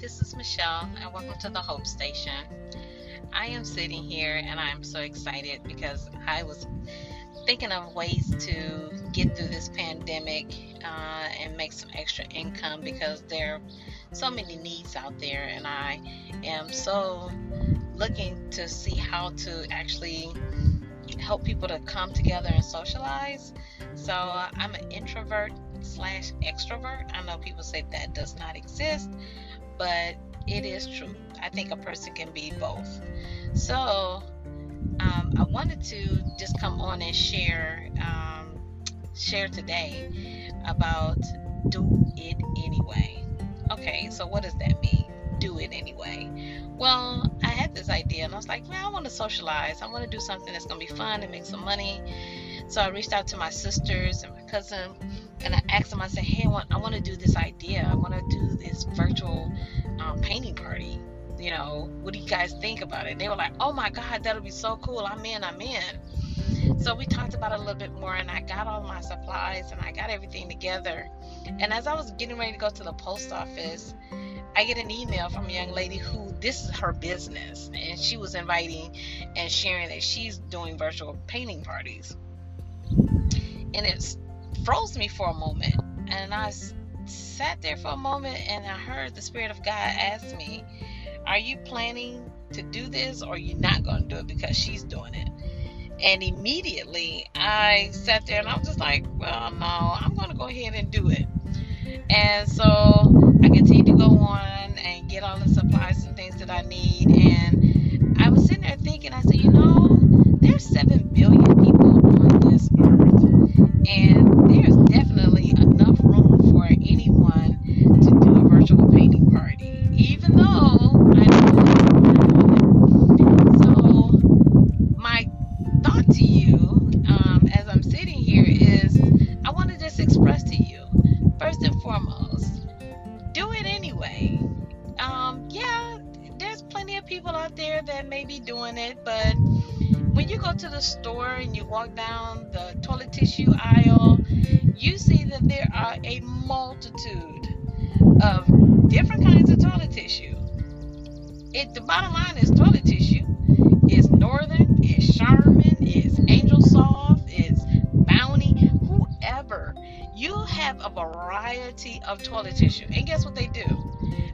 this is Michelle, and welcome to the Hope Station. I am sitting here and I'm so excited because I was thinking of ways to get through this pandemic uh, and make some extra income because there are so many needs out there, and I am so looking to see how to actually help people to come together and socialize. So I'm an introvert slash extrovert. I know people say that does not exist, but it is true. I think a person can be both. So um, I wanted to just come on and share um, share today about do it anyway. Okay, so what does that mean? Do it anyway. Well, I had this idea and I was like, man, I want to socialize. I want to do something that's going to be fun and make some money. So I reached out to my sisters and my cousin and I asked them, I said, hey, I want, I want to do this idea. I want to do this virtual um, painting party. You know, what do you guys think about it? they were like, oh my God, that'll be so cool. I'm in, I'm in. So we talked about it a little bit more, and I got all my supplies and I got everything together. And as I was getting ready to go to the post office, I get an email from a young lady who this is her business, and she was inviting and sharing that she's doing virtual painting parties. And it froze me for a moment, and I sat there for a moment, and I heard the Spirit of God ask me, "Are you planning to do this, or are you not going to do it because she's doing it?" And immediately I sat there and I was just like, well, no, I'm going to go ahead and do it. And so I continued to go on and get all the supplies and things that I need. To you um, as I'm sitting here is I want to just express to you first and foremost, do it anyway. Um, yeah, there's plenty of people out there that may be doing it, but when you go to the store and you walk down the toilet tissue aisle, you see that there are a multitude of different kinds of toilet tissue. It the bottom line is toilet tissue. Variety of toilet tissue. And guess what they do?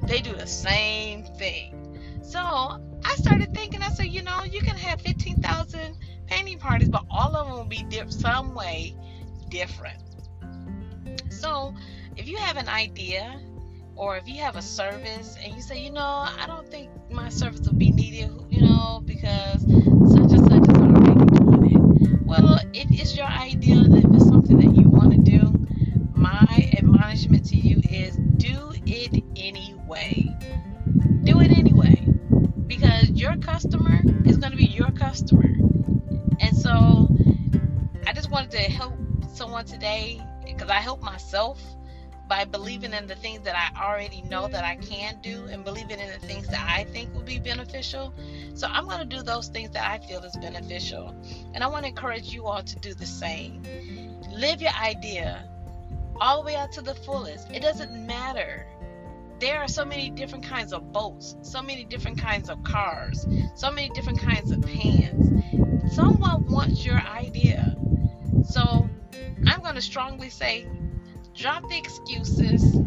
They do the same thing. So I started thinking, I said, you know, you can have 15,000 painting parties, but all of them will be diff- some way different. So if you have an idea or if you have a service and you say, you know, I don't think my service will be needed, you know, it anyway. Do it anyway. Because your customer is going to be your customer. And so I just wanted to help someone today because I help myself by believing in the things that I already know that I can do and believing in the things that I think will be beneficial. So I'm going to do those things that I feel is beneficial. And I want to encourage you all to do the same. Live your idea all the way out to the fullest. It doesn't matter. There are so many different kinds of boats, so many different kinds of cars, so many different kinds of pans. Someone wants your idea. So I'm going to strongly say drop the excuses,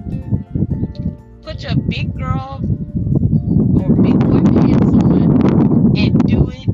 put your big girl or big boy pants on, and do it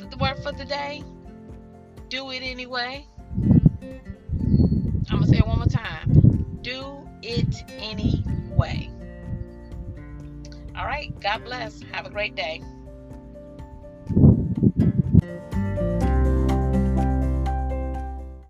what's the word for the day? Do it anyway. I'm to say it one more time. Do it anyway. All right. God bless. Have a great day.